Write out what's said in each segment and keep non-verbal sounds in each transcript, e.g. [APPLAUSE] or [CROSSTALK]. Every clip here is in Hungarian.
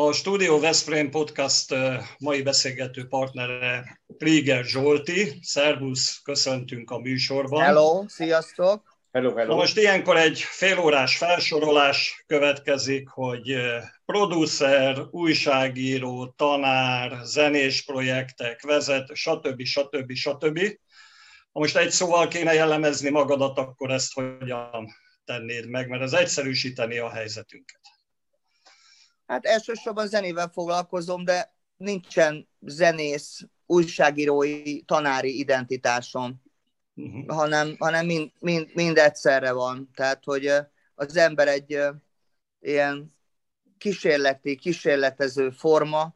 A Studio Veszprém Podcast mai beszélgető partnere Krieger Zsolti. Szervusz, köszöntünk a műsorban. Hello, sziasztok! Hello, hello. Na most ilyenkor egy félórás felsorolás következik, hogy producer, újságíró, tanár, zenés projektek, vezet, stb. stb. stb. Ha most egy szóval kéne jellemezni magadat, akkor ezt hogyan tennéd meg, mert ez egyszerűsíteni a helyzetünket. Hát elsősorban zenével foglalkozom, de nincsen zenész, újságírói, tanári identitásom, uh-huh. hanem, hanem mind, mind, mind egyszerre van. Tehát, hogy az ember egy ilyen kísérleti, kísérletező forma,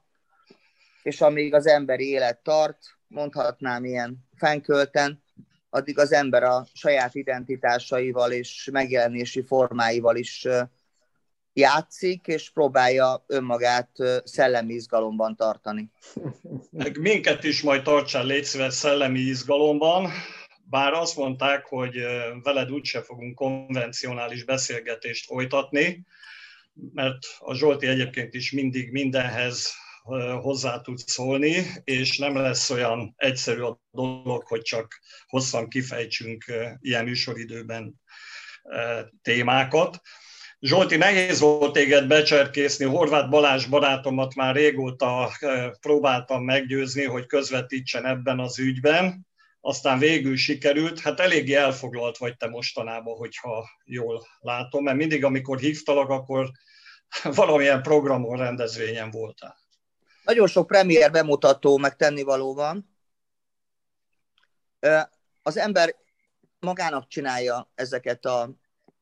és amíg az emberi élet tart, mondhatnám ilyen fenkölten, addig az ember a saját identitásaival és megjelenési formáival is játszik, és próbálja önmagát szellemi izgalomban tartani. Meg minket is majd tartsál légy szíves szellemi izgalomban, bár azt mondták, hogy veled úgyse fogunk konvencionális beszélgetést folytatni, mert a Zsolti egyébként is mindig mindenhez hozzá tud szólni, és nem lesz olyan egyszerű a dolog, hogy csak hosszan kifejtsünk ilyen műsoridőben témákat. Zsolti, nehéz volt téged becserkészni, Horváth Balázs barátomat már régóta próbáltam meggyőzni, hogy közvetítsen ebben az ügyben, aztán végül sikerült, hát eléggé elfoglalt vagy te mostanában, hogyha jól látom, mert mindig, amikor hívtalak, akkor [LAUGHS] valamilyen programon, rendezvényen voltál. Nagyon sok premier bemutató, meg tennivaló van. Az ember magának csinálja ezeket a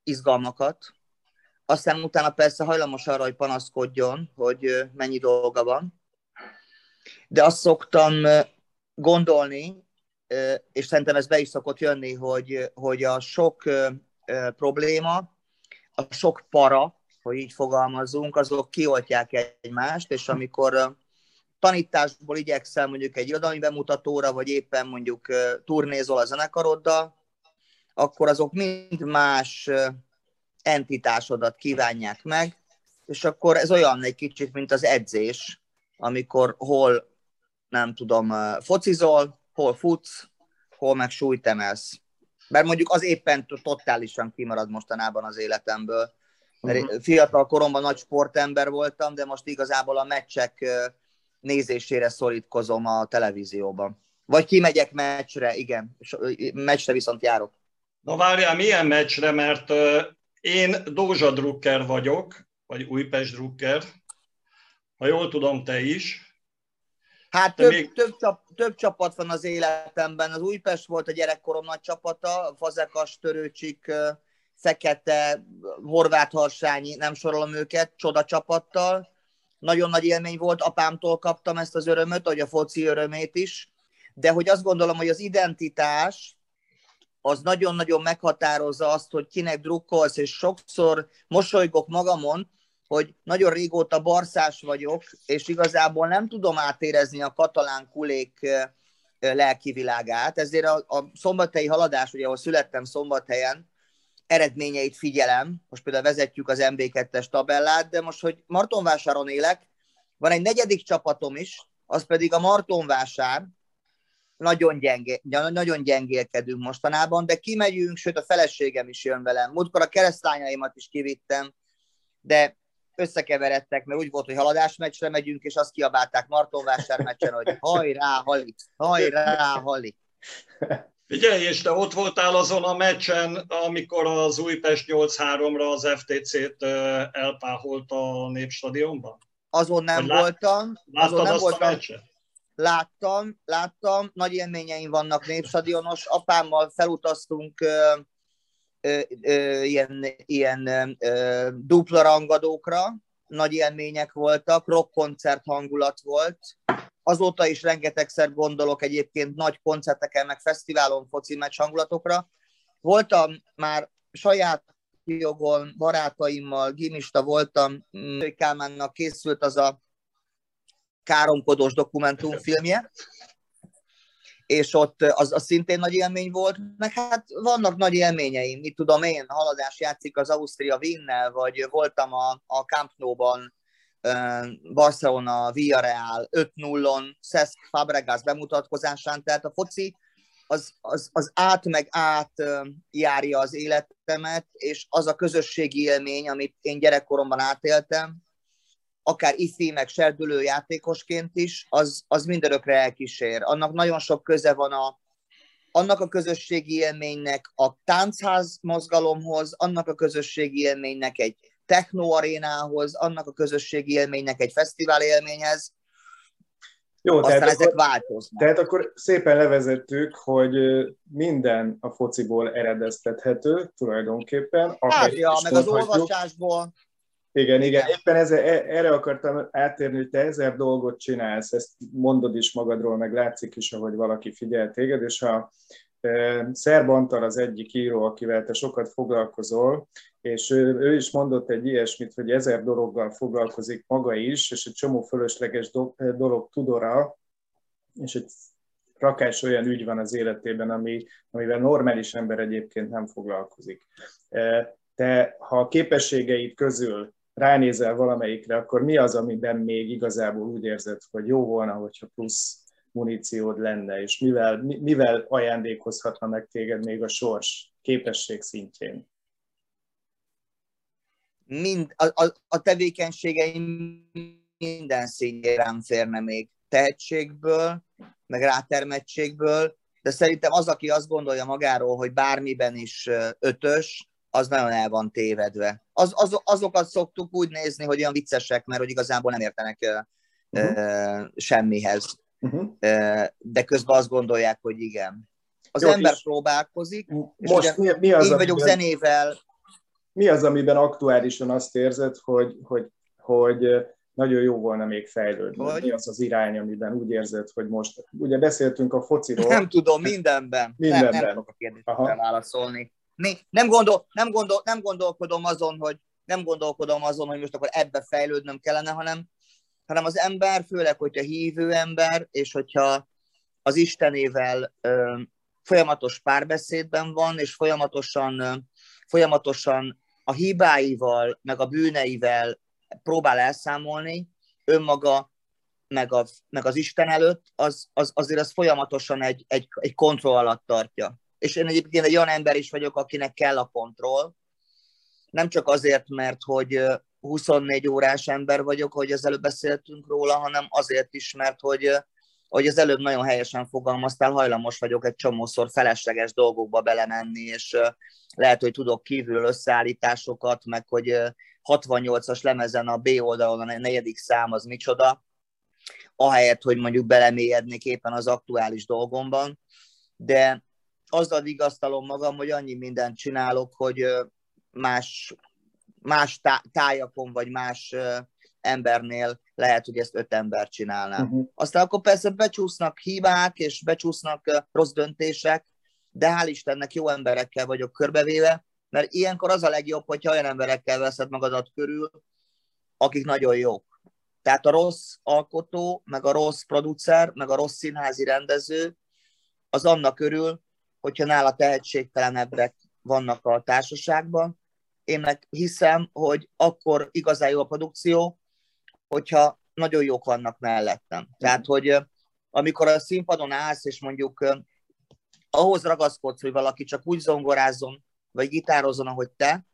izgalmakat, aztán utána persze hajlamos arra, hogy panaszkodjon, hogy mennyi dolga van. De azt szoktam gondolni, és szerintem ez be is szokott jönni, hogy, hogy a sok probléma, a sok para, hogy így fogalmazzunk, azok kioltják egymást, és amikor tanításból igyekszel mondjuk egy irodalmi bemutatóra, vagy éppen mondjuk turnézol a zenekaroddal, akkor azok mind más entitásodat kívánják meg, és akkor ez olyan egy kicsit, mint az edzés, amikor hol, nem tudom, focizol, hol futsz, hol meg súlyt emelsz. Mert mondjuk az éppen totálisan kimarad mostanában az életemből. Mert uh-huh. fiatal koromban nagy sportember voltam, de most igazából a meccsek nézésére szorítkozom a televízióban. Vagy kimegyek meccsre, igen, meccsre viszont járok. Na várjál, milyen meccsre, mert én Dózsa Drucker vagyok, vagy Újpest Drucker. Ha jól tudom, te is. Hát több, még... több, csap, több csapat van az életemben. Az Újpest volt a gyerekkorom nagy csapata, Fazekas, Törőcsik, Fekete, Horváth Harsányi, nem sorolom őket, csoda csapattal. Nagyon nagy élmény volt, apámtól kaptam ezt az örömöt, vagy a foci örömét is. De hogy azt gondolom, hogy az identitás, az nagyon-nagyon meghatározza azt, hogy kinek drukkolsz, és sokszor mosolygok magamon, hogy nagyon régóta barszás vagyok, és igazából nem tudom átérezni a katalán kulék lelki világát, ezért a, a szombathelyi haladás, ugye ahol születtem szombathelyen, eredményeit figyelem, most például vezetjük az MB2-es tabellát, de most, hogy Martonvásáron élek, van egy negyedik csapatom is, az pedig a Martonvásár, nagyon, gyengé, nagyon gyengélkedünk mostanában, de kimegyünk, sőt a feleségem is jön velem. Múltkor a keresztányaimat is kivittem, de összekeveredtek, mert úgy volt, hogy haladásmeccsre megyünk, és azt kiabálták Martonvásár meccsen, hogy hajrá, Hali, hajrá, Hali. Figyelj, és te ott voltál azon a meccsen, amikor az Újpest 8-3-ra az FTC-t elpáholt a Népstadionban? Azon nem Vagy voltam. Láttad azon nem azt voltam. a meccset? Láttam, láttam, nagy élményeim vannak népstadionos, apámmal felutaztunk ö, ö, ö, ilyen, ilyen ö, dupla rangadókra, nagy élmények voltak, rockkoncert hangulat volt, azóta is rengetegszer gondolok egyébként nagy koncerteken, meg fesztiválon foci meccs hangulatokra, voltam már saját jogon, barátaimmal, gimista voltam, Kálmánnak készült az a káromkodós dokumentumfilmje, és ott az, az szintén nagy élmény volt, meg hát vannak nagy élményeim, mit tudom én, haladás játszik az Ausztria Winnel, vagy voltam a, a Camp Nou-ban, Barcelona, Villarreal 5-0-on, Cesc Fabregas bemutatkozásán, tehát a foci az, az, az át meg át járja az életemet, és az a közösségi élmény, amit én gyerekkoromban átéltem, akár ifi, meg serdülő játékosként is, az, az mindörökre elkísér. Annak nagyon sok köze van a, annak a közösségi élménynek a táncház mozgalomhoz, annak a közösségi élménynek egy technoarénához, annak a közösségi élménynek egy fesztivál élményhez, jó, Aztán tehát ezek akkor, változnak. Tehát akkor szépen levezettük, hogy minden a fociból eredeztethető tulajdonképpen. Hát, ja, meg az olvasásból. Igen, igen, éppen ez, e, erre akartam átérni, hogy te ezer dolgot csinálsz, ezt mondod is magadról, meg látszik is, ahogy valaki figyel téged, és a e, Szerb Antal az egyik író, akivel te sokat foglalkozol, és ő, ő is mondott egy ilyesmit, hogy ezer dologgal foglalkozik maga is, és egy csomó fölösleges dolog tudora, és egy rakás olyan ügy van az életében, ami, amivel normális ember egyébként nem foglalkozik. E, te, ha a képességeid közül ránézel valamelyikre, akkor mi az, amiben még igazából úgy érzed, hogy jó volna, hogyha plusz muníciód lenne, és mivel, mivel ajándékozhatna meg téged még a sors képesség szintjén? Mind, a, a, a tevékenységeim minden szintjén rám férne még tehetségből, meg rátermettségből, de szerintem az, aki azt gondolja magáról, hogy bármiben is ötös, az nagyon el van tévedve. Az, az, azokat szoktuk úgy nézni, hogy olyan viccesek, mert hogy igazából nem értenek uh-huh. uh, semmihez. Uh-huh. Uh, de közben azt gondolják, hogy igen. Az Jó, ember és próbálkozik, most és mi, mi az, én vagyok amiben, zenével. Mi az, amiben aktuálisan azt érzed, hogy, hogy, hogy nagyon jó volna még fejlődni. Hogy? Mi az az irány, amiben úgy érzed, hogy most... Ugye beszéltünk a fociról. Nem tudom, mindenben. mindenben. Nem, nem tudok a kérdésre válaszolni nem, gondol, nem, gondol, nem gondolkodom azon, hogy nem gondolkodom azon, hogy most akkor ebbe fejlődnöm kellene, hanem, hanem az ember, főleg, hogyha hívő ember, és hogyha az Istenével ö, folyamatos párbeszédben van, és folyamatosan, ö, folyamatosan a hibáival, meg a bűneivel próbál elszámolni, önmaga, meg, a, meg az Isten előtt, az, az, azért az folyamatosan egy, egy, egy kontroll alatt tartja és én egyébként egy olyan ember is vagyok, akinek kell a kontroll, nem csak azért, mert hogy 24 órás ember vagyok, hogy az előbb beszéltünk róla, hanem azért is, mert hogy, hogy az előbb nagyon helyesen fogalmaztál, hajlamos vagyok egy csomószor felesleges dolgokba belemenni, és lehet, hogy tudok kívül összeállításokat, meg hogy 68-as lemezen a B oldalon a negyedik szám az micsoda, ahelyett, hogy mondjuk belemélyednék éppen az aktuális dolgomban, de azzal vigasztalom magam, hogy annyi mindent csinálok, hogy más, más tájakon, vagy más embernél lehet, hogy ezt öt ember csinálná. Uh-huh. Aztán akkor persze becsúsznak hibák, és becsúsznak rossz döntések, de hál' Istennek jó emberekkel vagyok körbevéve, mert ilyenkor az a legjobb, hogyha olyan emberekkel veszed magadat körül, akik nagyon jók. Tehát a rossz alkotó, meg a rossz producer, meg a rossz színházi rendező, az annak örül, hogyha nála tehetségtelenebbek vannak a társaságban. Én meg hiszem, hogy akkor igazán jó a produkció, hogyha nagyon jók vannak mellettem. Tehát, hogy amikor a színpadon állsz, és mondjuk ahhoz ragaszkodsz, hogy valaki csak úgy zongorázzon, vagy gitározzon, ahogy te,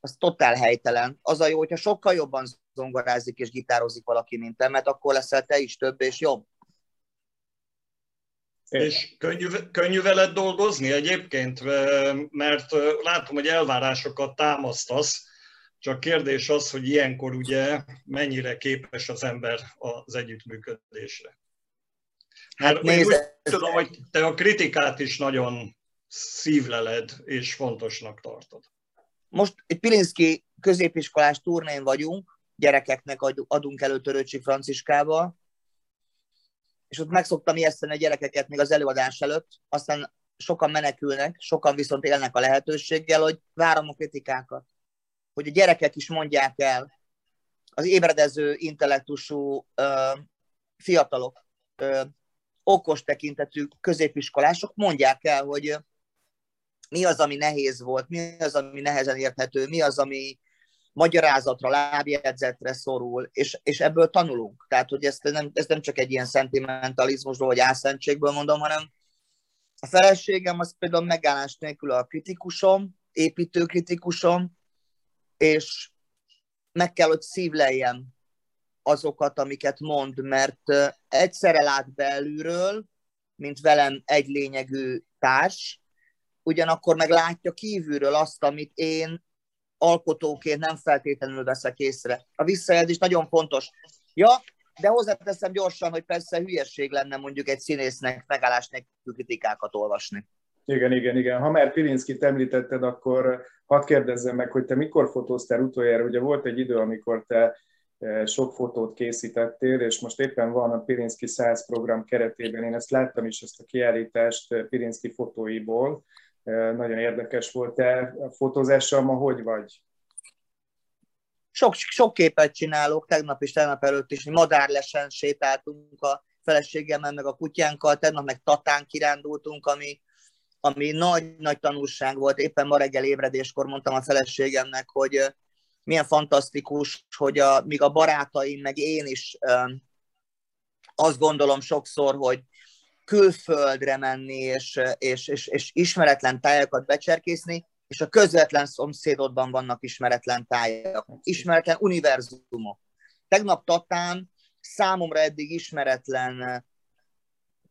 az totál helytelen. Az a jó, hogyha sokkal jobban zongorázik és gitározik valaki, mint te, mert akkor leszel te is több és jobb. És könnyű, könnyű veled dolgozni egyébként, mert látom, hogy elvárásokat támasztasz, csak kérdés az, hogy ilyenkor ugye mennyire képes az ember az együttműködésre. Hát nézd, úgy tudom, hogy te a kritikát is nagyon szívleled és fontosnak tartod. Most egy Pilinszki középiskolás turnén vagyunk, gyerekeknek adunk elő Törőcsi Franciskával, és ott meg szoktam ijeszteni a gyerekeket még az előadás előtt, aztán sokan menekülnek, sokan viszont élnek a lehetőséggel, hogy várom a kritikákat. Hogy a gyerekek is mondják el, az ébredező, intellektusú ö, fiatalok, ö, okos tekintetű középiskolások mondják el, hogy mi az, ami nehéz volt, mi az, ami nehezen érthető, mi az, ami magyarázatra, lábjegyzetre szorul, és, és ebből tanulunk. Tehát, hogy ezt nem, ezt nem csak egy ilyen szentimentalizmusból vagy álszentségből mondom, hanem a feleségem az például megállás nélkül a kritikusom, építő kritikusom, és meg kell, hogy szívleljem azokat, amiket mond, mert egyszerre lát belülről, mint velem egy lényegű társ, ugyanakkor meg látja kívülről azt, amit én alkotóként nem feltétlenül veszek észre. A visszajelzés nagyon fontos. Ja, de hozzáteszem gyorsan, hogy persze hülyeség lenne mondjuk egy színésznek megállás nélkül kritikákat olvasni. Igen, igen, igen. Ha már Pilinszkit említetted, akkor hadd kérdezzem meg, hogy te mikor fotóztál utoljára? Ugye volt egy idő, amikor te e, sok fotót készítettél, és most éppen van a Pirinszki 100 program keretében, én ezt láttam is, ezt a kiállítást Pirinszki fotóiból, e, nagyon érdekes volt. Te a fotózással ma hogy vagy? Sok, sok képet csinálok, tegnap is, tegnap előtt is, madárlesen sétáltunk a feleségemmel, meg a kutyánkkal, tegnap meg Tatán kirándultunk, ami, ami nagy-nagy tanulság volt. Éppen ma reggel ébredéskor mondtam a feleségemnek, hogy milyen fantasztikus, hogy a, míg a barátaim, meg én is azt gondolom sokszor, hogy külföldre menni, és, és, és, és ismeretlen tájakat becserkészni, és a közvetlen szomszédodban vannak ismeretlen tájak, ismeretlen univerzumok. Tegnap Tatán számomra eddig ismeretlen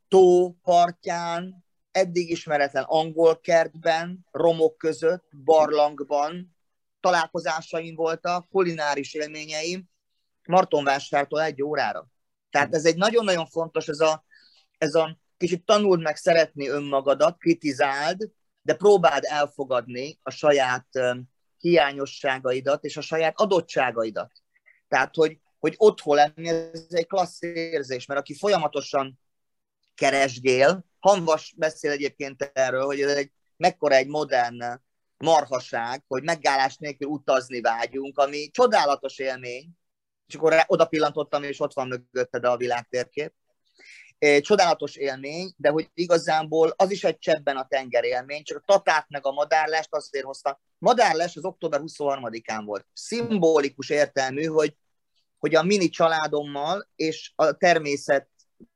tó partján, eddig ismeretlen angol kertben, romok között, barlangban találkozásaim voltak, kulináris élményeim, Martonvásártól egy órára. Tehát ez egy nagyon-nagyon fontos, ez a, ez a kicsit tanuld meg szeretni önmagadat, kritizáld, de próbáld elfogadni a saját hiányosságaidat és a saját adottságaidat. Tehát, hogy, hogy otthon lenni, ez egy klassz érzés, mert aki folyamatosan keresgél, Hanvas beszél egyébként erről, hogy ez egy mekkora egy modern marhaság, hogy megállás nélkül utazni vágyunk, ami csodálatos élmény, és akkor oda pillantottam, és ott van mögötted a világtérkép, csodálatos élmény, de hogy igazából az is egy csebben a tenger élmény, csak a tatát meg a madárlest azért hozta. Madárles az október 23-án volt. Szimbolikus értelmű, hogy, hogy a mini családommal és a természet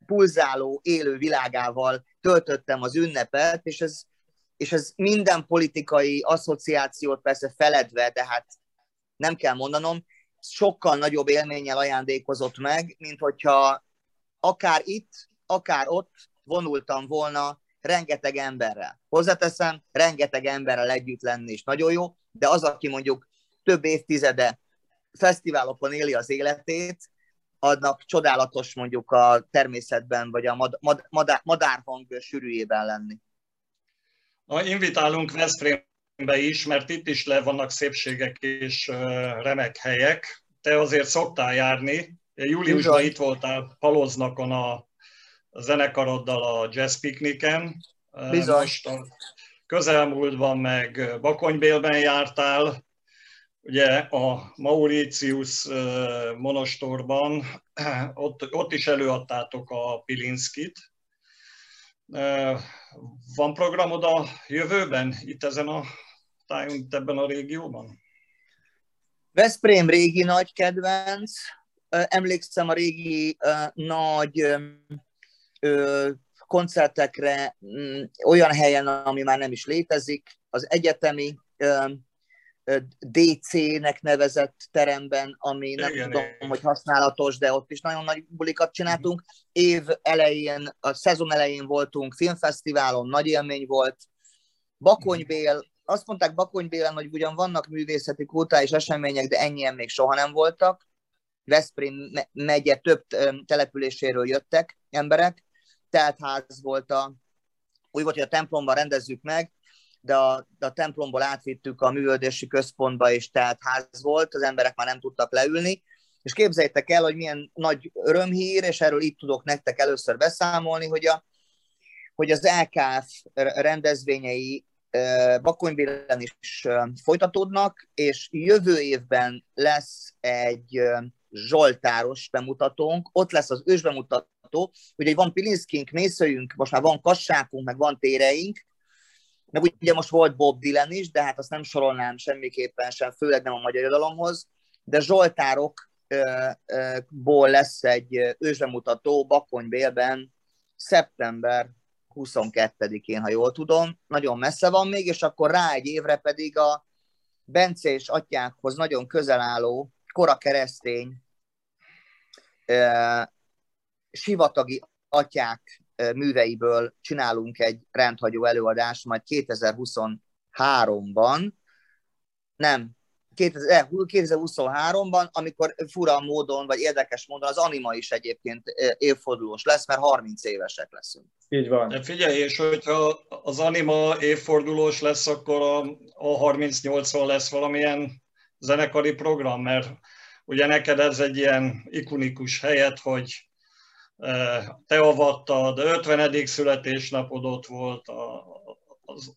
pulzáló, élő világával töltöttem az ünnepet, és ez, és ez minden politikai asszociációt persze feledve, de hát nem kell mondanom, sokkal nagyobb élménnyel ajándékozott meg, mint hogyha akár itt, akár ott vonultam volna rengeteg emberrel. Hozzáteszem, rengeteg emberrel együtt lenni is nagyon jó, de az, aki mondjuk több évtizede fesztiválokon éli az életét, adnak csodálatos mondjuk a természetben, vagy a mad, mad, madár, madárhang sűrűjében lenni. Na, invitálunk Veszprémbe is, mert itt is le vannak szépségek és remek helyek. Te azért szoktál járni. Júliusban itt voltál Paloznakon a a zenekaroddal a jazz pikniken. Bizony. Most a közelmúltban meg Bakonybélben jártál, ugye a Mauritius monostorban, [CLEARS THROAT] ott, ott is előadtátok a Pilinszkit. Van programod a jövőben itt ezen a tájon, itt ebben a régióban? Veszprém régi nagy kedvenc. Emlékszem a régi nagy koncertekre mm, olyan helyen, ami már nem is létezik, az egyetemi DC-nek nevezett teremben, ami nem igen, tudom, igen. hogy használatos, de ott is nagyon nagy bulikat csináltunk. Év elején, a szezon elején voltunk filmfesztiválon, nagy élmény volt. Bakonybél, azt mondták Bakonybélen, hogy ugyan vannak művészeti kultúrális események, de ennyien még soha nem voltak. Veszprém megye több településéről jöttek emberek, teltház volt a, úgy volt, hogy a templomban rendezzük meg, de a, de a templomból átvittük a művődési központba, és teltház volt, az emberek már nem tudtak leülni, és képzeljétek el, hogy milyen nagy örömhír, és erről itt tudok nektek először beszámolni, hogy a, hogy az LKF rendezvényei Bakonybélen is folytatódnak, és jövő évben lesz egy Zsoltáros bemutatónk, ott lesz az ősbemutató, ugye van Pilinszkink, mészőjünk, most már van kassákunk, meg van téreink, meg ugye most volt Bob Dylan is, de hát azt nem sorolnám semmiképpen sem, főleg nem a magyar irodalomhoz, de Zsoltárokból lesz egy ősbemutató Bakonybélben szeptember 22-én, ha jól tudom, nagyon messze van még, és akkor rá egy évre pedig a Bencés atyákhoz nagyon közel álló kora keresztény sivatagi atyák eh, műveiből csinálunk egy rendhagyó előadást, majd 2023-ban, nem, 2023-ban, amikor fura módon, vagy érdekes módon az anima is egyébként évfordulós lesz, mert 30 évesek leszünk. Így van. De figyelj, és hogyha az anima évfordulós lesz, akkor a, a 38-on lesz valamilyen zenekari program, mert ugye neked ez egy ilyen ikonikus helyet, hogy te avattad, 50. születésnapod ott volt, az,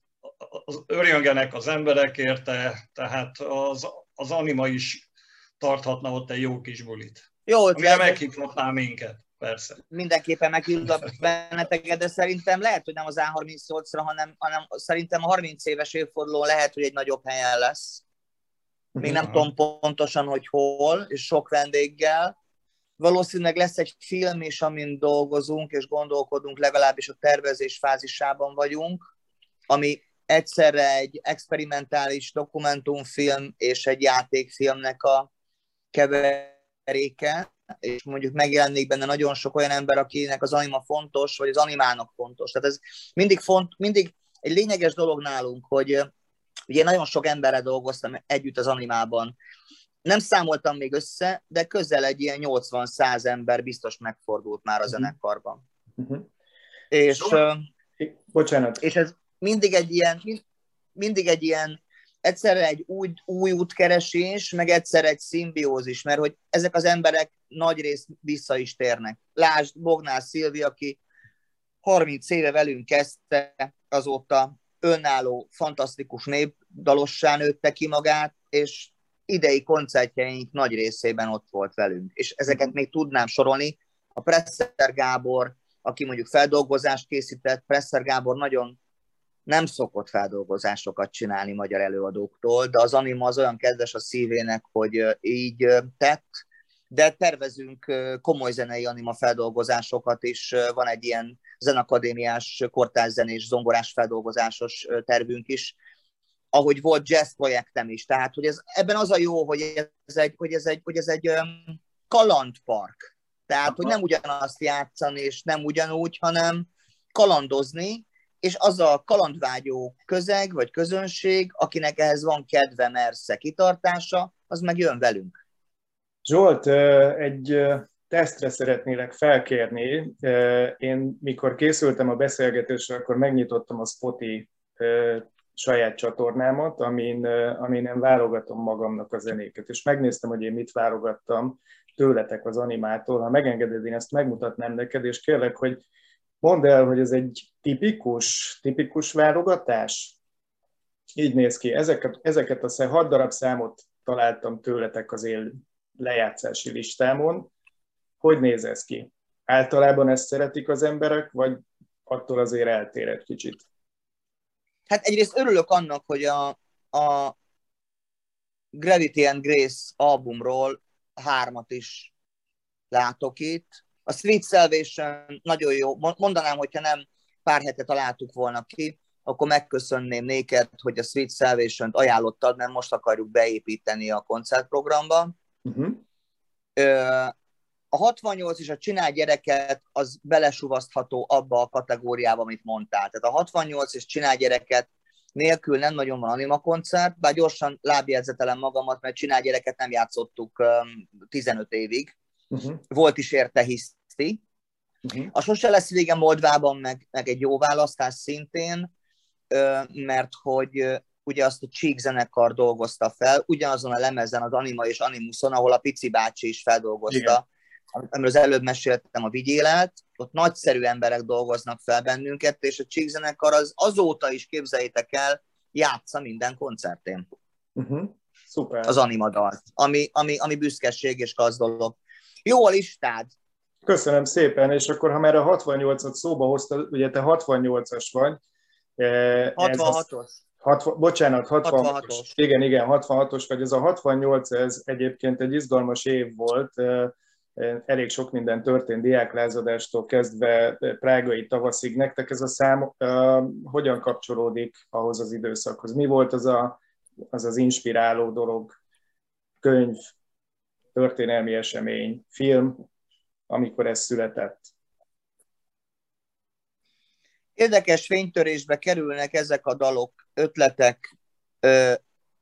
az örjöngenek az emberek érte, tehát az, az anima is tarthatna ott egy jó kis bulit. Jó, Amire meghívhatná minket, persze. Mindenképpen meghívlak benneteket, de szerintem lehet, hogy nem az A38-ra, hanem, hanem szerintem a 30 éves évfordulón lehet, hogy egy nagyobb helyen lesz. Még nem tudom pontosan, hogy hol, és sok vendéggel. Valószínűleg lesz egy film is, amin dolgozunk, és gondolkodunk, legalábbis a tervezés fázisában vagyunk, ami egyszerre egy experimentális dokumentumfilm és egy játékfilmnek a keveréke, és mondjuk megjelenik benne nagyon sok olyan ember, akinek az anima fontos, vagy az animának fontos. Tehát ez mindig, font, mindig egy lényeges dolog nálunk, hogy ugye nagyon sok emberrel dolgoztam együtt az animában. Nem számoltam még össze, de közel egy ilyen 80-100 ember biztos megfordult már a mhm. zenekarban. Uh-huh. És, uh, Bocsánat. És ez, mindig egy ilyen, mindig egy ilyen egyszerre egy új, új útkeresés, meg egyszer egy szimbiózis, mert hogy ezek az emberek nagy részt vissza is térnek. Lásd Bognár Szilvi, aki 30 éve velünk kezdte, azóta önálló, fantasztikus népdalossá nőtte ki magát, és idei koncertjeink nagy részében ott volt velünk. És ezeket mhm. még tudnám sorolni. A Presser Gábor, aki mondjuk feldolgozást készített, Presser Gábor nagyon nem szokott feldolgozásokat csinálni magyar előadóktól, de az anima az olyan kedves a szívének, hogy így tett, de tervezünk komoly zenei anima feldolgozásokat is, van egy ilyen zenakadémiás, kortárszenés, zongorás feldolgozásos tervünk is, ahogy volt jazz projektem is. Tehát, hogy ez, ebben az a jó, hogy ez egy, hogy ez egy, hogy ez egy kalandpark. Tehát, hogy nem ugyanazt játszani, és nem ugyanúgy, hanem kalandozni, és az a kalandvágyó közeg, vagy közönség, akinek ehhez van kedve, mersze, kitartása, az meg jön velünk. Zsolt, egy tesztre szeretnélek felkérni. Én mikor készültem a beszélgetésre, akkor megnyitottam a Spotify saját csatornámat, amin, amin én válogatom magamnak a zenéket, és megnéztem, hogy én mit válogattam tőletek az animától. Ha megengeded, én ezt megmutatnám neked, és kérlek, hogy Mondd el, hogy ez egy tipikus, tipikus válogatás? Így néz ki. Ezeket, ezeket a hat darab számot találtam tőletek az én lejátszási listámon. Hogy néz ez ki? Általában ezt szeretik az emberek, vagy attól azért eltér egy kicsit? Hát egyrészt örülök annak, hogy a, a Gravity and Grace albumról hármat is látok itt. A Street Salvation nagyon jó. Mondanám, hogyha nem pár hete találtuk volna ki, akkor megköszönném néked, hogy a Street Salvation-t ajánlottad, mert most akarjuk beépíteni a koncertprogramba. Uh-huh. A 68 és a Csinál gyereket az belesuvasztható abba a kategóriába, amit mondtál. Tehát a 68 és Csinál gyereket nélkül nem nagyon van anima koncert, bár gyorsan lábjegyzetelem magamat, mert Csinál gyereket nem játszottuk 15 évig. Uh-huh. Volt is érte hisz, City. Uh-huh. A sose lesz vége Moldvában, meg, meg egy jó választás szintén, mert hogy ugye azt a Csík zenekar dolgozta fel, ugyanazon a lemezen, az Anima és Animuson, ahol a Pici bácsi is feldolgozta Igen. Amiről az előbb meséltem, a vigyélet, ott nagyszerű emberek dolgoznak fel bennünket, és a Csíkzenekar az azóta is, képzeljétek el, játsza minden koncertén. Uh-huh. Szuper. Az animadalt, ami, ami, ami büszkeség és dolog. Jó a listád. Köszönöm szépen, és akkor ha már a 68-at szóba hoztad, ugye te 68-as vagy. 66-os. Eh, 60, bocsánat, 66-os. 66-os. Igen, igen, 66-os vagy. Ez a 68, ez egyébként egy izgalmas év volt. Elég sok minden történt, diáklázadástól kezdve prágai tavaszig. Nektek ez a szám uh, hogyan kapcsolódik ahhoz az időszakhoz? Mi volt az a, az, az inspiráló dolog, könyv, történelmi esemény, film, amikor ez született? Érdekes fénytörésbe kerülnek ezek a dalok, ötletek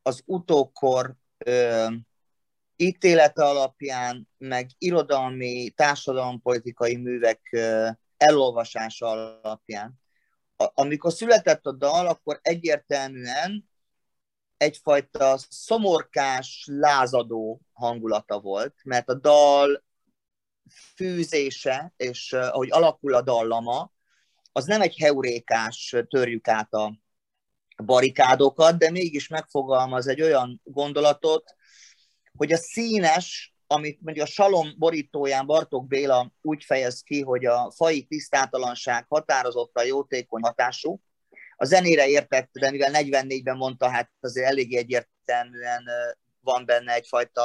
az utókor ítélete alapján, meg irodalmi, társadalompolitikai művek elolvasása alapján. Amikor született a dal, akkor egyértelműen egyfajta szomorkás, lázadó hangulata volt, mert a dal fűzése, és ahogy alakul a dallama, az nem egy heurékás, törjük át a barikádokat, de mégis megfogalmaz egy olyan gondolatot, hogy a színes, amit mondjuk a Salom borítóján Bartók Béla úgy fejez ki, hogy a fai tisztátalanság határozottan jótékony hatású, a zenére értett, de mivel 44-ben mondta, hát azért elég egyértelműen van benne egyfajta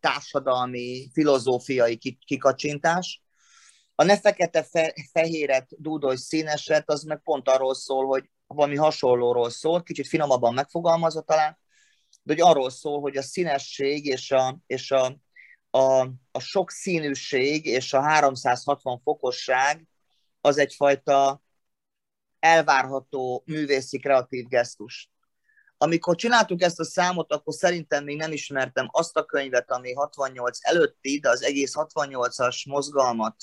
társadalmi, filozófiai kikacsintás. A ne fekete-fehéret dúdolj színeset, az meg pont arról szól, hogy valami hasonlóról szól, kicsit finomabban megfogalmazva talán, de hogy arról szól, hogy a színesség és a, és a, a, a sok színűség és a 360 fokosság az egyfajta elvárható művészi kreatív gesztus. Amikor csináltuk ezt a számot, akkor szerintem még nem ismertem azt a könyvet, ami 68 előtti, de az egész 68-as mozgalmat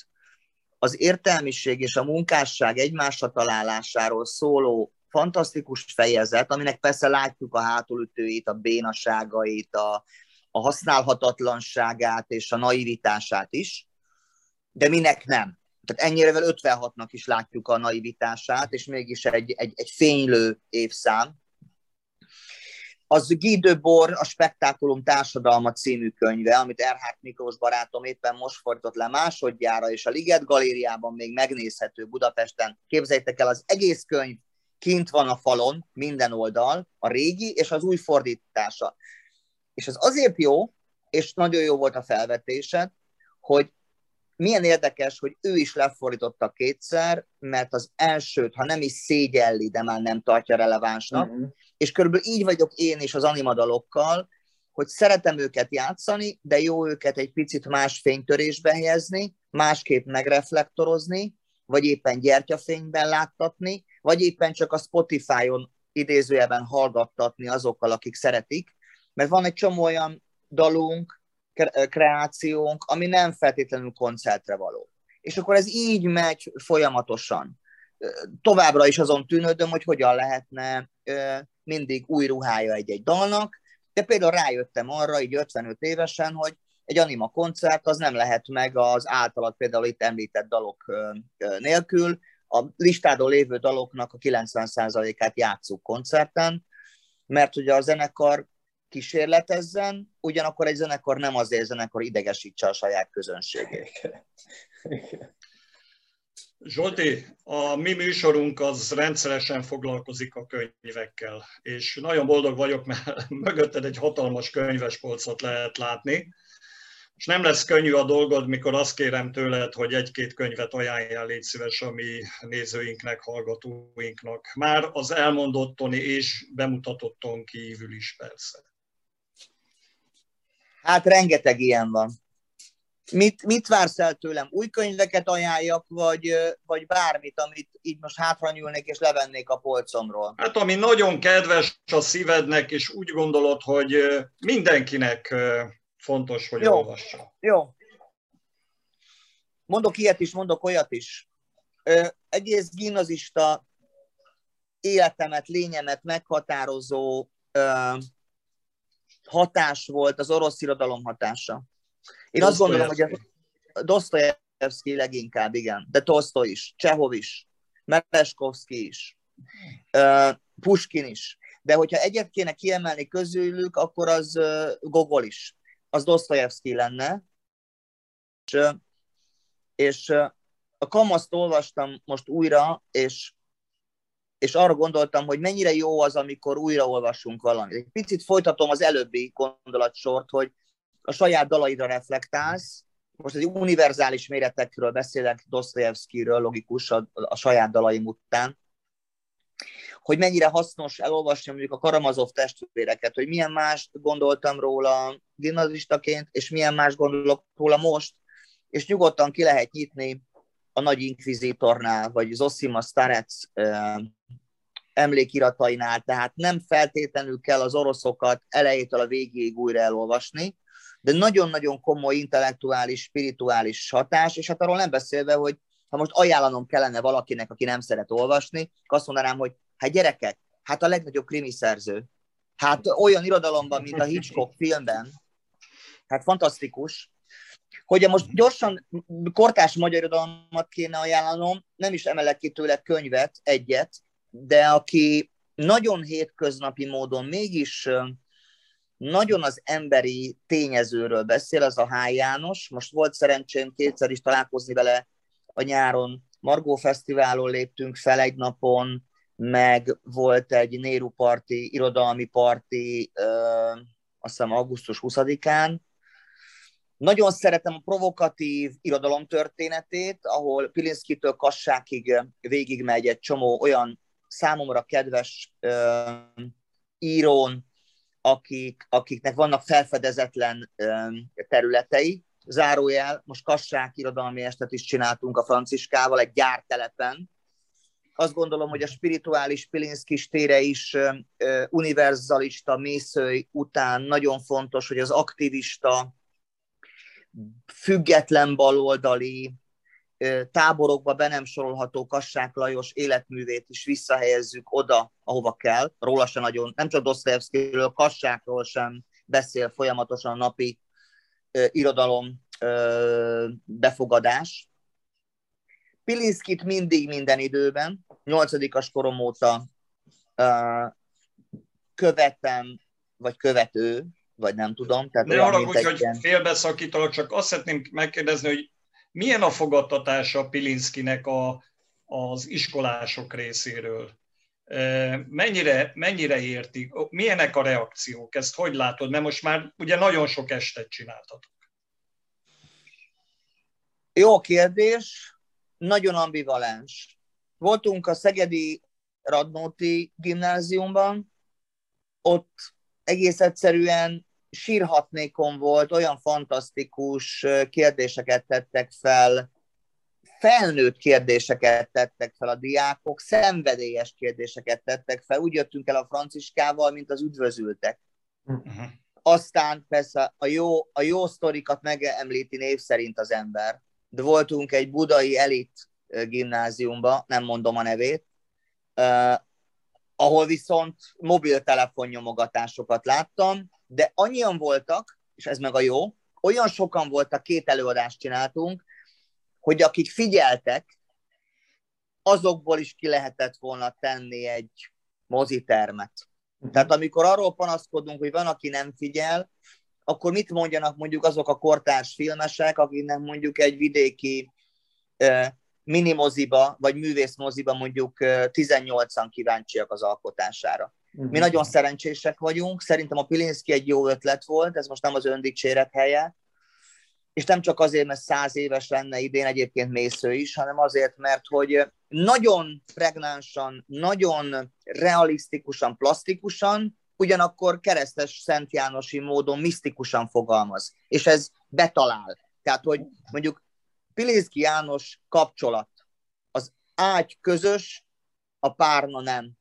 az értelmiség és a munkásság egymásra találásáról szóló fantasztikus fejezet, aminek persze látjuk a hátulütőit, a bénaságait, a, a használhatatlanságát és a naivitását is, de minek nem? Tehát ennyirevel 56-nak is látjuk a naivitását, és mégis egy, egy, egy fénylő évszám. Az Guy Debord, a Spektákulum Társadalma című könyve, amit Erhard Miklós barátom éppen most fordított le másodjára, és a Liget Galériában még megnézhető Budapesten. Képzeljétek el, az egész könyv kint van a falon, minden oldal, a régi és az új fordítása. És ez azért jó, és nagyon jó volt a felvetésed, hogy milyen érdekes, hogy ő is lefordította kétszer, mert az elsőt, ha nem is szégyelli, de már nem tartja relevánsnak, uh-huh. és körülbelül így vagyok én is az animadalokkal, hogy szeretem őket játszani, de jó őket egy picit más fénytörésbe helyezni, másképp megreflektorozni, vagy éppen gyertyafényben láttatni, vagy éppen csak a Spotify-on idézőjelben hallgattatni azokkal, akik szeretik, mert van egy csomó olyan dalunk, kreációnk, ami nem feltétlenül koncertre való. És akkor ez így megy folyamatosan. Továbbra is azon tűnődöm, hogy hogyan lehetne mindig új ruhája egy-egy dalnak, de például rájöttem arra, így 55 évesen, hogy egy anima koncert az nem lehet meg az általad például itt említett dalok nélkül. A listádon lévő daloknak a 90%-át játszuk koncerten, mert ugye a zenekar kísérletezzen, ugyanakkor egy zenekar nem azért zenekar idegesítse a saját közönségét. Zsolti, a mi műsorunk az rendszeresen foglalkozik a könyvekkel, és nagyon boldog vagyok, mert [LAUGHS] mögötted egy hatalmas könyvespolcot lehet látni, és nem lesz könnyű a dolgod, mikor azt kérem tőled, hogy egy-két könyvet ajánljál, légy szíves a mi nézőinknek, hallgatóinknak. Már az elmondotton és bemutatotton kívül is persze. Hát rengeteg ilyen van. Mit, mit vársz el tőlem? Új könyveket ajánljak, vagy, vagy bármit, amit így most hátranyúlnék és levennék a polcomról? Hát ami nagyon kedves a szívednek, és úgy gondolod, hogy mindenkinek fontos, hogy Jó. olvassa. Jó. Mondok ilyet is, mondok olyat is. Ö, egész gimnazista életemet, lényemet meghatározó ö, hatás volt az orosz irodalom hatása. Én azt gondolom, hogy az, Dostoyevsky leginkább, igen, de Tolstoy is, Csehov is, Meleskovsky is, Puskin is. De hogyha egyet kéne kiemelni közülük, akkor az Gogol is. Az Dostoyevsky lenne. És, és a kamaszt olvastam most újra, és, és arra gondoltam, hogy mennyire jó az, amikor újra olvasunk valamit. Egy picit folytatom az előbbi gondolatsort, hogy a saját dalaidra reflektálsz, most egy univerzális méretekről beszélek, Dostoyevskyről, logikus a, a saját dalaim után, hogy mennyire hasznos elolvasni mondjuk a Karamazov testvéreket, hogy milyen mást gondoltam róla gimnazistaként, és milyen más gondolok róla most, és nyugodtan ki lehet nyitni a Nagy Inkvizitornál, vagy Zosima Starec emlékiratainál, tehát nem feltétlenül kell az oroszokat elejétől a végéig újra elolvasni, de nagyon-nagyon komoly intellektuális, spirituális hatás, és hát arról nem beszélve, hogy ha most ajánlanom kellene valakinek, aki nem szeret olvasni, azt mondanám, hogy hát gyerekek, hát a legnagyobb krimi szerző. Hát olyan irodalomban, mint a Hitchcock filmben, hát fantasztikus, hogy most gyorsan kortás magyar irodalmat kéne ajánlanom, nem is emelek ki tőle könyvet, egyet, de aki nagyon hétköznapi módon mégis nagyon az emberi tényezőről beszél, az a H. János. Most volt szerencsém kétszer is találkozni vele a nyáron. Margó Fesztiválon léptünk fel egy napon, meg volt egy Néru parti, irodalmi parti, ö, azt hiszem augusztus 20-án. Nagyon szeretem a provokatív irodalom történetét, ahol Pilinszkitől Kassákig végigmegy egy csomó olyan számomra kedves ö, írón, akik, akiknek vannak felfedezetlen területei. Zárójel, most Kassák irodalmi estet is csináltunk a Franciskával egy gyártelepen. Azt gondolom, hogy a spirituális Pilinszki tére is univerzalista mészői után nagyon fontos, hogy az aktivista, független baloldali, táborokba be nem sorolható Kassák Lajos életművét is visszahelyezzük oda, ahova kell. Róla sem nagyon, nem csak Dostoyevskyről, Kassákról sem beszél folyamatosan a napi irodalom befogadás. Pilinszkit mindig minden időben, nyolcadikas korom óta ö, követem, vagy követő, vagy nem tudom. Tehát ne arra, hogy ilyen... félbeszakítalak, csak azt szeretném megkérdezni, hogy milyen a fogadtatása Pilinszkinek a, az iskolások részéről? Mennyire, mennyire értik? Milyenek a reakciók? Ezt hogy látod? Mert most már ugye nagyon sok estet csináltatok. Jó kérdés, nagyon ambivalens. Voltunk a Szegedi Radnóti gimnáziumban, ott egész egyszerűen sírhatnékon volt, olyan fantasztikus kérdéseket tettek fel, felnőtt kérdéseket tettek fel a diákok, szenvedélyes kérdéseket tettek fel. Úgy jöttünk el a franciskával, mint az üdvözültek. Uh-huh. Aztán persze a jó, a jó sztorikat megemlíti név szerint az ember. De voltunk egy budai elit gimnáziumba, nem mondom a nevét, uh, ahol viszont mobiltelefonnyomogatásokat láttam, de annyian voltak, és ez meg a jó, olyan sokan voltak, két előadást csináltunk, hogy akik figyeltek, azokból is ki lehetett volna tenni egy mozitermet. Tehát amikor arról panaszkodunk, hogy van, aki nem figyel, akkor mit mondjanak mondjuk azok a kortárs filmesek, akiknek mondjuk egy vidéki minimoziba, vagy művészmoziba mondjuk 18-an kíváncsiak az alkotására. Uh-huh. Mi nagyon szerencsések vagyunk, szerintem a Pilinszki egy jó ötlet volt, ez most nem az öndicséret helye, és nem csak azért, mert száz éves lenne idén egyébként Mésző is, hanem azért, mert hogy nagyon pregnánsan, nagyon realisztikusan, plastikusan, ugyanakkor keresztes Szent Jánosi módon misztikusan fogalmaz, és ez betalál. Tehát, hogy mondjuk Pilinszki János kapcsolat, az ágy közös, a párna nem.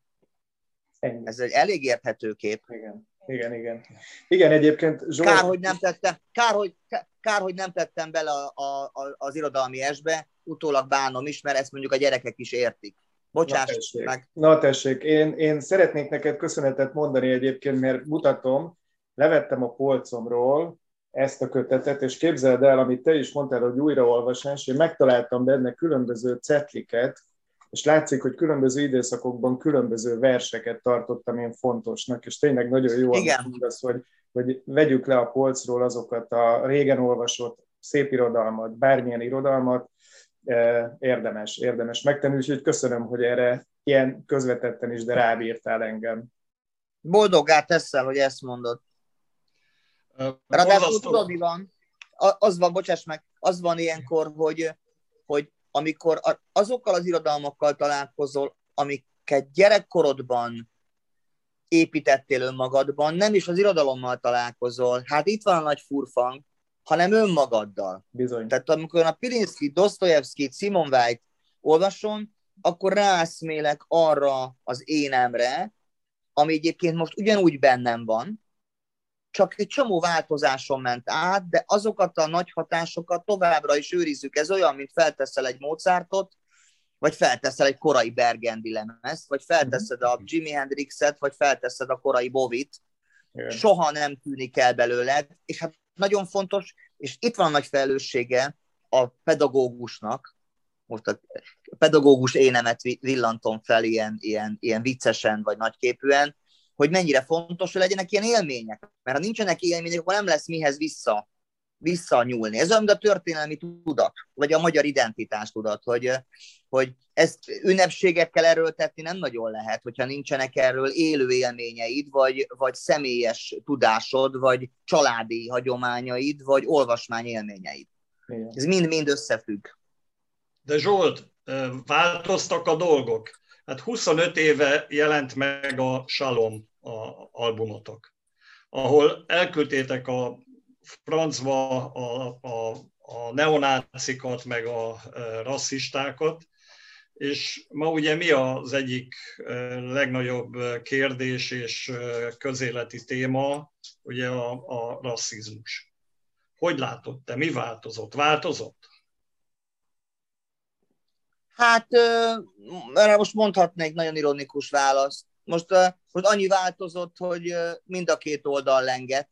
Ennyi. Ez egy elég érthető kép. Igen. Igen, igen. Igen, egyébként Zsolt... Kár, hogy nem tettem, kár, hogy, kár, hogy nem tettem bele a, a, a, az irodalmi esbe, utólag bánom is, mert ezt mondjuk a gyerekek is értik. Bocsáss Na tessék, meg. Na tessék. Én, én szeretnék neked köszönetet mondani egyébként, mert mutatom, levettem a polcomról ezt a kötetet, és képzeld el, amit te is mondtál, hogy újraolvasás, én megtaláltam benne különböző cetliket, és látszik, hogy különböző időszakokban különböző verseket tartottam én fontosnak, és tényleg nagyon jó, Igen. amit mondasz, hogy, hogy vegyük le a polcról azokat a régen olvasott szép irodalmat, bármilyen irodalmat, érdemes, érdemes megtenni, úgyhogy köszönöm, hogy erre ilyen közvetetten is, de rábírtál engem. Boldoggá teszel, hogy ezt mondod. Ráadásul tudod, mi van? Az van, bocsáss meg, az van ilyenkor, hogy, hogy amikor azokkal az irodalmakkal találkozol, amiket gyerekkorodban építettél önmagadban, nem is az irodalommal találkozol. Hát itt van a nagy furfang, hanem önmagaddal. Bizony. Tehát amikor a Pilinszki, Dostoyevsky, Simon White olvasom, akkor rászmélek arra az énemre, ami egyébként most ugyanúgy bennem van, csak egy csomó változáson ment át, de azokat a nagy hatásokat továbbra is őrizzük. Ez olyan, mint felteszel egy Mozartot, vagy felteszel egy korai Bergendi lemezt, vagy felteszed a Jimi Hendrixet, vagy felteszed a korai Bovit. Igen. Soha nem tűnik el belőled, és hát nagyon fontos, és itt van a nagy felelőssége a pedagógusnak, most a pedagógus énemet villantom fel ilyen, ilyen, ilyen viccesen vagy nagyképűen, hogy mennyire fontos, hogy legyenek ilyen élmények. Mert ha nincsenek élmények, akkor nem lesz mihez vissza, visszanyúlni. Ez olyan, mint a történelmi tudat, vagy a magyar identitás tudat, hogy, hogy ezt ünnepségekkel erőltetni nem nagyon lehet, hogyha nincsenek erről élő élményeid, vagy, vagy személyes tudásod, vagy családi hagyományaid, vagy olvasmány élményeid. Igen. Ez mind-mind összefügg. De Zsolt, változtak a dolgok. Hát 25 éve jelent meg a Salom a albumotok, ahol elküldtétek a francba a, a, a neonácikat, meg a rasszistákat, és ma ugye mi az egyik legnagyobb kérdés és közéleti téma, ugye a, a rasszizmus. Hogy látod te, mi változott? Változott? Hát erre most mondhatnék nagyon ironikus választ. Most, most annyi változott, hogy mind a két oldal lenget.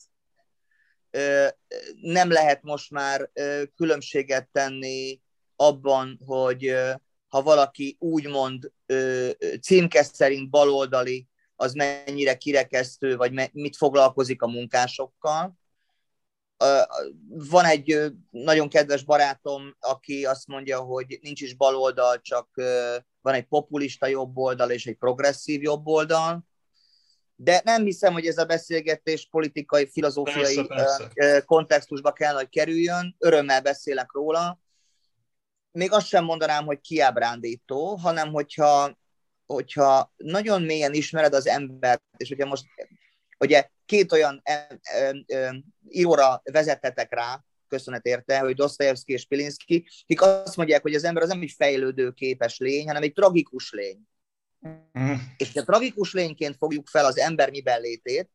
Nem lehet most már különbséget tenni abban, hogy ha valaki úgymond címke szerint baloldali, az mennyire kirekesztő, vagy mit foglalkozik a munkásokkal. Van egy nagyon kedves barátom, aki azt mondja, hogy nincs is baloldal, csak van egy populista jobb oldal és egy progresszív jobb oldal. De nem hiszem, hogy ez a beszélgetés politikai, filozófiai persze, persze. kontextusba kell, hogy kerüljön. Örömmel beszélek róla. Még azt sem mondanám, hogy kiábrándító, hanem hogyha, hogyha nagyon mélyen ismered az embert, és hogyha most ugye két olyan íróra vezettetek rá, köszönet érte, hogy Dostoyevsky és Pilinszki, akik azt mondják, hogy az ember az nem egy fejlődő képes lény, hanem egy tragikus lény. Mm. És ha tragikus lényként fogjuk fel az ember miben létét,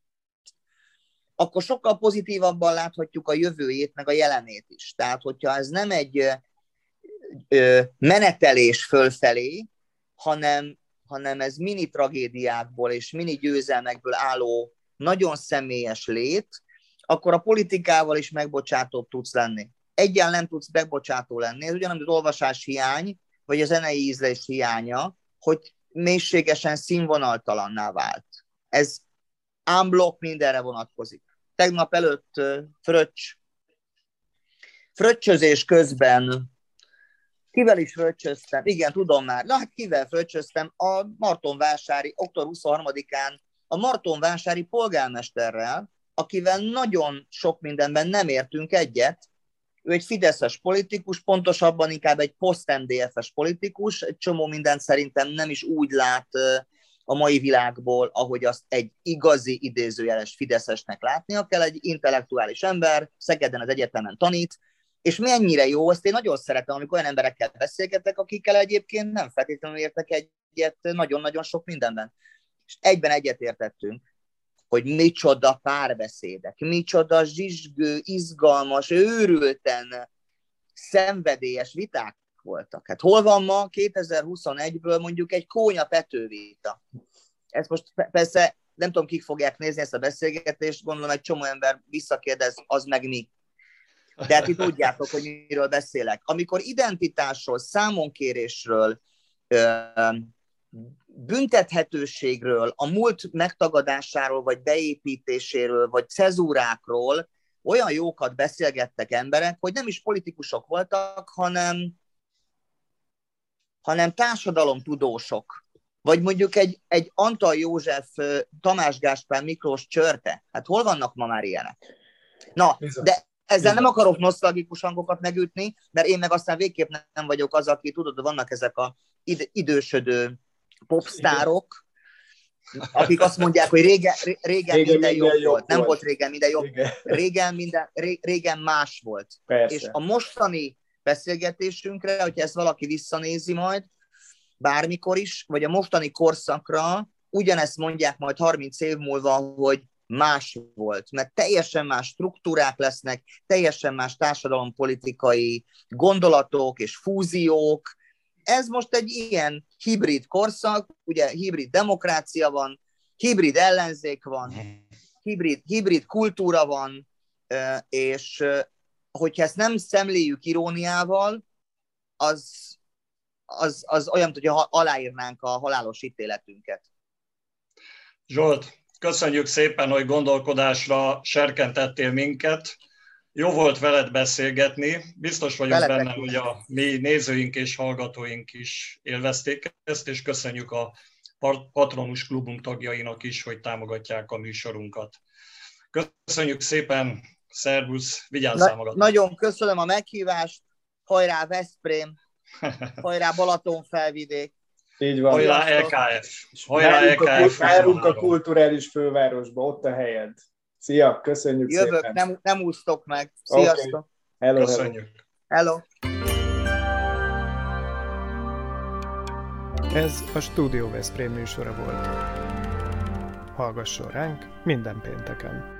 akkor sokkal pozitívabban láthatjuk a jövőjét, meg a jelenét is. Tehát, hogyha ez nem egy ö, menetelés fölfelé, hanem, hanem ez mini tragédiákból és mini győzelmekből álló nagyon személyes lét, akkor a politikával is megbocsátóbb tudsz lenni. Egyen nem tudsz megbocsátó lenni. Ez ugyanúgy az olvasás hiány, vagy a zenei ízlés hiánya, hogy mélységesen színvonaltalanná vált. Ez ámblok mindenre vonatkozik. Tegnap előtt fröccs, fröccsözés közben kivel is fröccsöztem? Igen, tudom már. Na hát kivel fröccsöztem? A Martonvásári, október 23-án a Martonvásári polgármesterrel, akivel nagyon sok mindenben nem értünk egyet. Ő egy fideszes politikus, pontosabban inkább egy poszt-MDF-es politikus, egy csomó mindent szerintem nem is úgy lát a mai világból, ahogy azt egy igazi idézőjeles fideszesnek látnia kell, egy intellektuális ember, Szegeden az egyetemen tanít, és mennyire jó, azt én nagyon szeretem, amikor olyan emberekkel beszélgetek, akikkel egyébként nem feltétlenül értek egyet nagyon-nagyon sok mindenben. És egyben egyetértettünk, hogy micsoda párbeszédek, micsoda zsizsgő, izgalmas, őrülten szenvedélyes viták voltak. Hát hol van ma 2021-ből mondjuk egy kónya petővita? Ez most persze nem tudom, kik fogják nézni ezt a beszélgetést, gondolom egy csomó ember visszakérdez, az meg mi. De hát ti tudjátok, hogy miről beszélek. Amikor identitásról, számonkérésről, büntethetőségről, a múlt megtagadásáról, vagy beépítéséről, vagy cezúrákról olyan jókat beszélgettek emberek, hogy nem is politikusok voltak, hanem, hanem társadalomtudósok. Vagy mondjuk egy, egy Antal József, Tamás Gáspár Miklós csörte. Hát hol vannak ma már ilyenek? Na, de ezzel nem akarok nosztalgikus hangokat megütni, mert én meg aztán végképp nem vagyok az, aki tudod, vannak ezek a id- idősödő popstárok, akik azt mondják, hogy régen, régen, régen minden, minden jobb, jobb volt. Nem volt régen minden jobb. Igen. Régen, minden, régen más volt. Persze. És a mostani beszélgetésünkre, hogyha ezt valaki visszanézi majd, bármikor is, vagy a mostani korszakra, ugyanezt mondják majd 30 év múlva, hogy más volt, mert teljesen más struktúrák lesznek, teljesen más társadalompolitikai gondolatok és fúziók. Ez most egy ilyen hibrid korszak, ugye hibrid demokrácia van, hibrid ellenzék van, hibrid, hibrid kultúra van, és hogyha ezt nem szemléljük iróniával, az, az, az olyan, hogy aláírnánk a halálos ítéletünket. Zsolt, Köszönjük szépen, hogy gondolkodásra serkentettél minket. Jó volt veled beszélgetni. Biztos vagyok Veletek benne, hogy a mi nézőink és hallgatóink is élvezték ezt, és köszönjük a Patronus Klubunk tagjainak is, hogy támogatják a műsorunkat. Köszönjük szépen, szervusz, vigyázzál Na, Nagyon köszönöm a meghívást, hajrá Veszprém, hajrá Balatonfelvidék. Így van. Hajrá LKF. Hajrá LKF. Várunk a kulturális fővárosba, ott a helyed. Szia, köszönjük Jövök, szépen. nem, nem úsztok meg. Sziasztok. Okay. Hello, köszönjük. Hello. Ez a Studio Veszprém műsora volt. Hallgasson ránk minden pénteken!